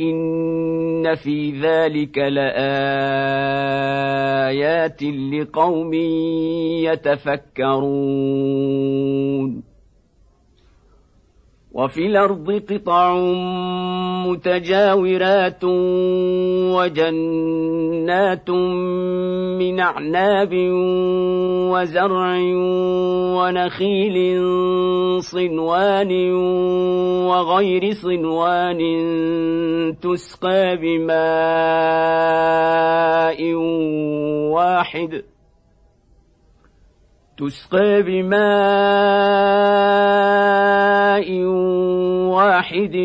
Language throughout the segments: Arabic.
ان في ذلك لايات لقوم يتفكرون وفي الأرض قطع متجاورات وجنات من أعناب وزرع ونخيل صنوان وغير صنوان تسقى بماء واحد. تسقى بماء واحد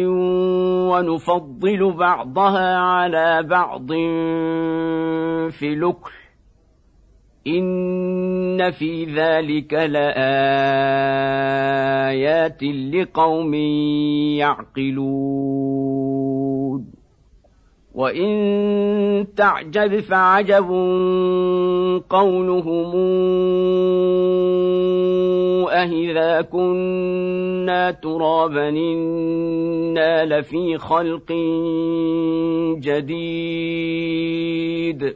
ونفضل بعضها على بعض في لكل إن في ذلك لآيات لقوم يعقلون. وان تعجب فعجب قولهم أهذا كنا ترابا إنا لفي خلق جديد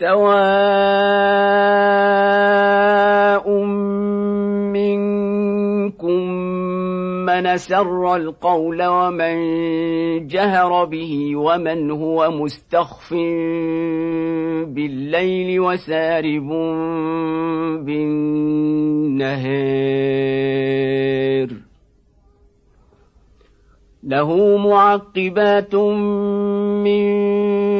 سواء منكم من سر القول ومن جهر به ومن هو مستخف بالليل وسارب بالنهار. له معقبات من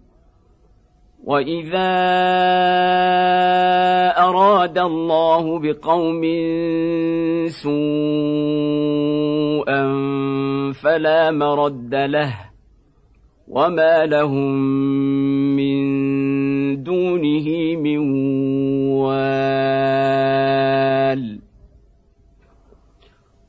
واذا اراد الله بقوم سوءا فلا مرد له وما لهم من دونه من وال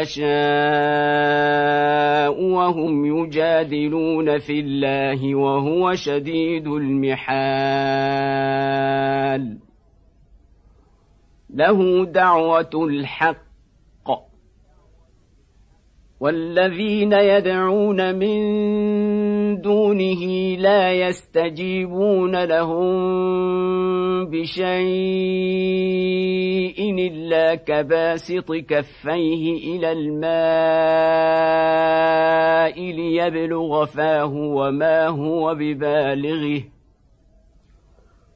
يشاء وهم يجادلون في الله وهو شديد المحال. له دعوة الحق والذين يدعون من دونه لا يستجيبون لهم بشيء إلا كباسط كفيه إلى الماء ليبلغ فاه وما هو ببالغه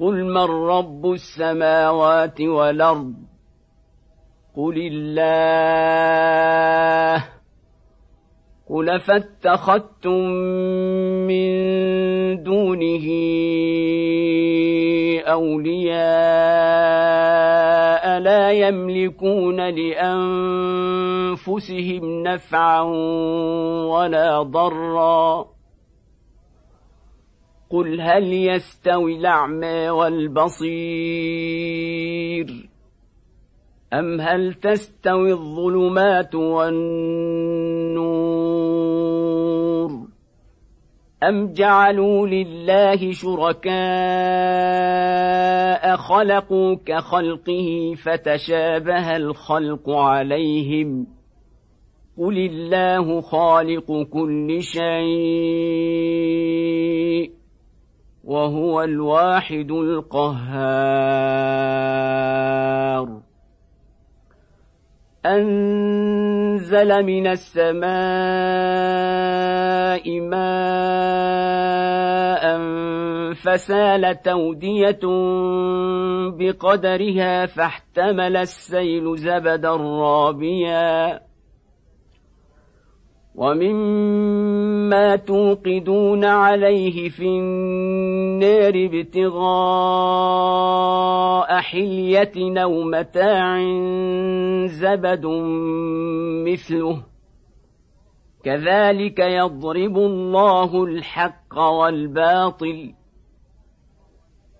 قل من رب السماوات والارض قل الله قل فاتخذتم من دونه اولياء لا يملكون لانفسهم نفعا ولا ضرا قل هل يستوي الأعمى والبصير أم هل تستوي الظلمات والنور أم جعلوا لله شركاء خلقوا كخلقه فتشابه الخلق عليهم قل الله خالق كل شيء وهو الواحد القهار. أنزل من السماء ماء فسالت اوديه بقدرها فاحتمل السيل زبدا رابيا. ومما توقدون عليه في النار ابتغاء حلية أو متاع زبد مثله كذلك يضرب الله الحق والباطل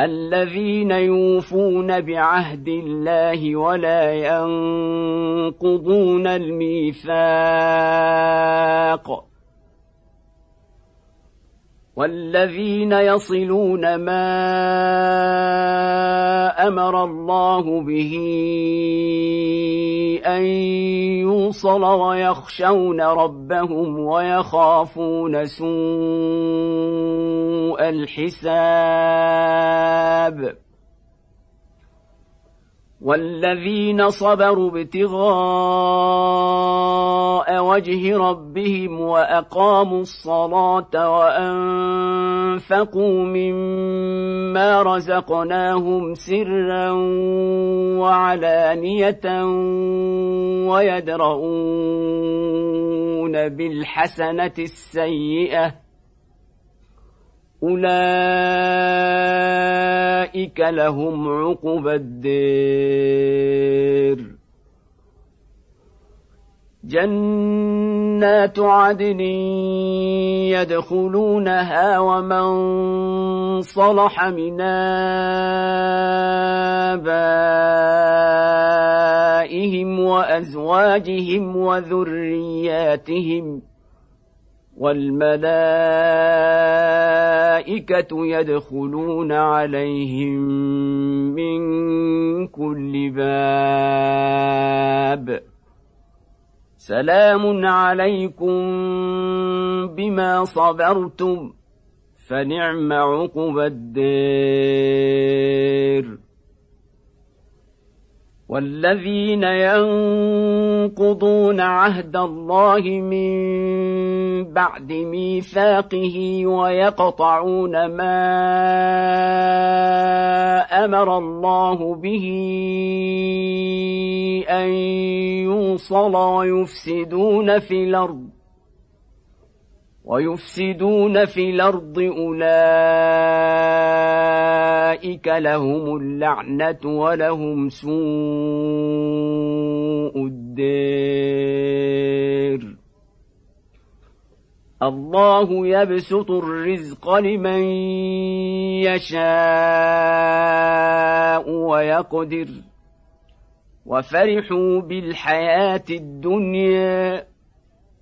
الذين يوفون بعهد الله ولا ينقضون الميثاق. والذين يصلون ما أمر الله به ان يوصل ويخشون ربهم ويخافون سوء الحساب والذين صبروا ابتغاء وجه ربهم وأقاموا الصلاة وأنفقوا مما رزقناهم سرا وعلانية ويدرؤون بالحسنة السيئة أولئك لهم عقبى الدير. جنات عدن يدخلونها ومن صلح من آبائهم وأزواجهم وذرياتهم والملائكه يدخلون عليهم من كل باب. سلام عليكم بما صبرتم فنعم عقبى الدير. والذين ينقضون عهد الله من بعد ميثاقه ويقطعون ما أمر الله به أن يوصل ويفسدون في الأرض. ويفسدون في الأرض أولئك لهم اللعنة ولهم سوء الدير. الله يبسط الرزق لمن يشاء ويقدر. وفرحوا بالحياة الدنيا.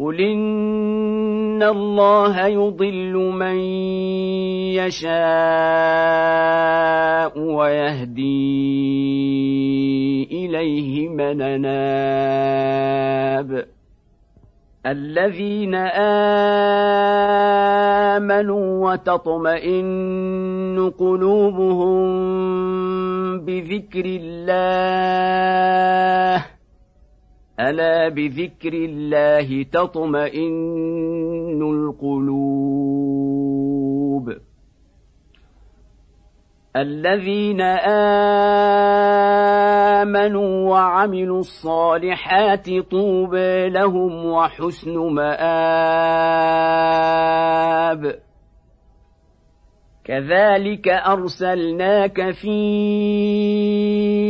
قل ان الله يضل من يشاء ويهدي اليه من اناب الذين امنوا وتطمئن قلوبهم بذكر الله ألا بذكر الله تطمئن القلوب الذين آمنوا وعملوا الصالحات طوبى لهم وحسن مآب كذلك أرسلناك في امه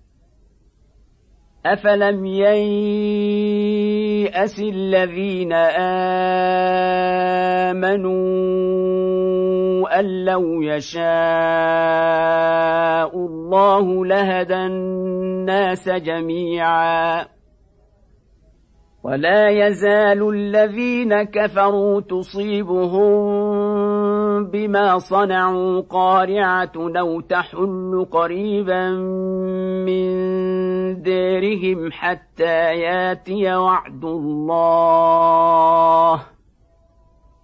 افلم يياس الذين امنوا ان لو يشاء الله لهدى الناس جميعا ولا يزال الذين كفروا تصيبهم بما صنعوا قارعة أو تحل قريبا من ديرهم حتى ياتي وعد الله.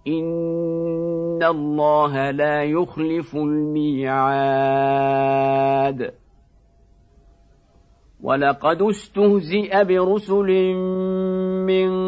إن الله لا يخلف الميعاد. ولقد استهزئ برسل من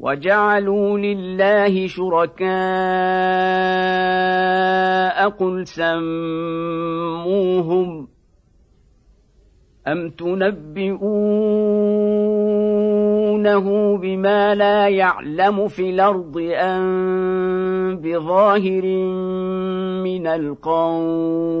وجعلوا لله شركاء قل سموهم أم تنبئونه بما لا يعلم في الأرض أم بظاهر من القول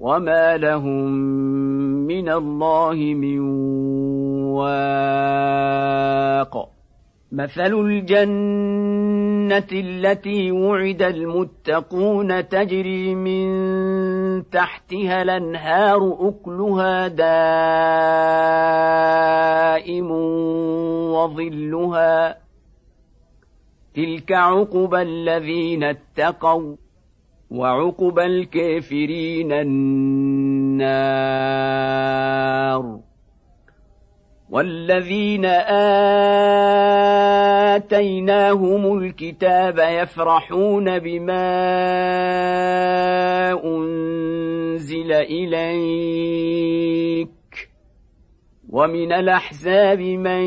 وما لهم من الله من واق مثل الجنه التي وعد المتقون تجري من تحتها الانهار اكلها دائم وظلها تلك عقبى الذين اتقوا وعقب الكافرين النار والذين آتيناهم الكتاب يفرحون بما أنزل إليك ومن الأحزاب من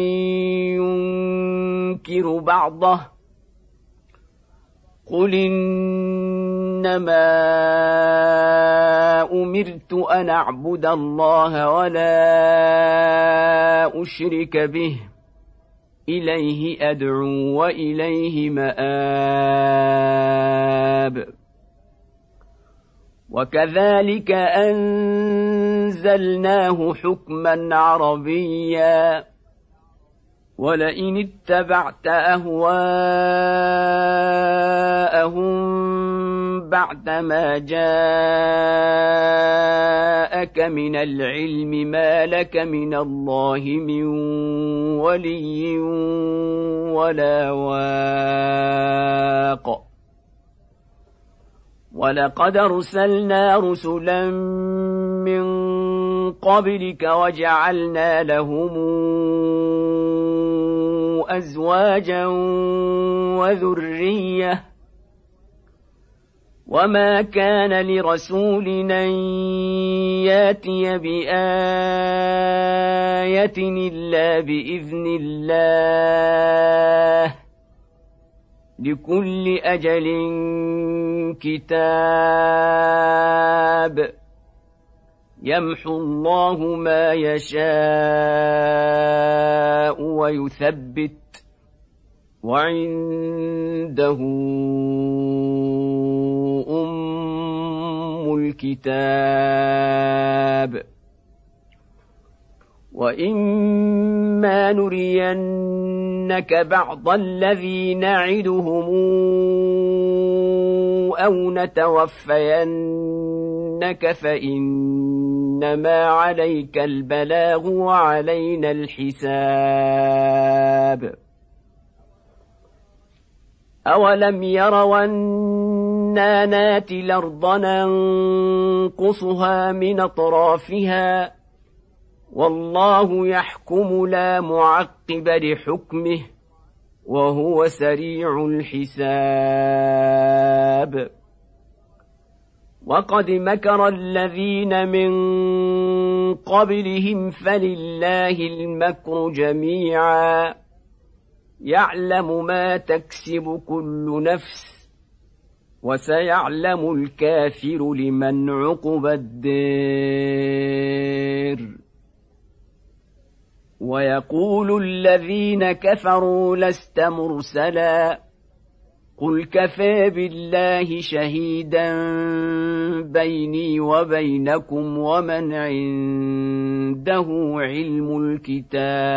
ينكر بعضه قل إنما أمرت أن أعبد الله ولا أشرك به. إليه أدعو وإليه مآب. وكذلك أنزلناه حكما عربيا. ولئن اتبعت أهواءهم بعدما جاءك من العلم ما لك من الله من ولي ولا واق. ولقد أرسلنا رسلا من قبلك وجعلنا لهم أزواجا وذرية وما كان لرسول ان ياتي بايه الا باذن الله لكل أجل كتاب يمحو الله ما يشاء ويثبت وعنده أم الكتاب. وإما نرينك بعض الذي نعدهم أو نتوفينك فإنما عليك البلاغ وعلينا الحساب. أولم يروا أنا ناتي الأرض ننقصها من أطرافها والله يحكم لا معقب لحكمه وهو سريع الحساب وقد مكر الذين من قبلهم فلله المكر جميعا يعلم ما تكسب كل نفس وسيعلم الكافر لمن عقب الدير. ويقول الذين كفروا لست مرسلا قل كفى بالله شهيدا بيني وبينكم ومن عنده علم الكتاب.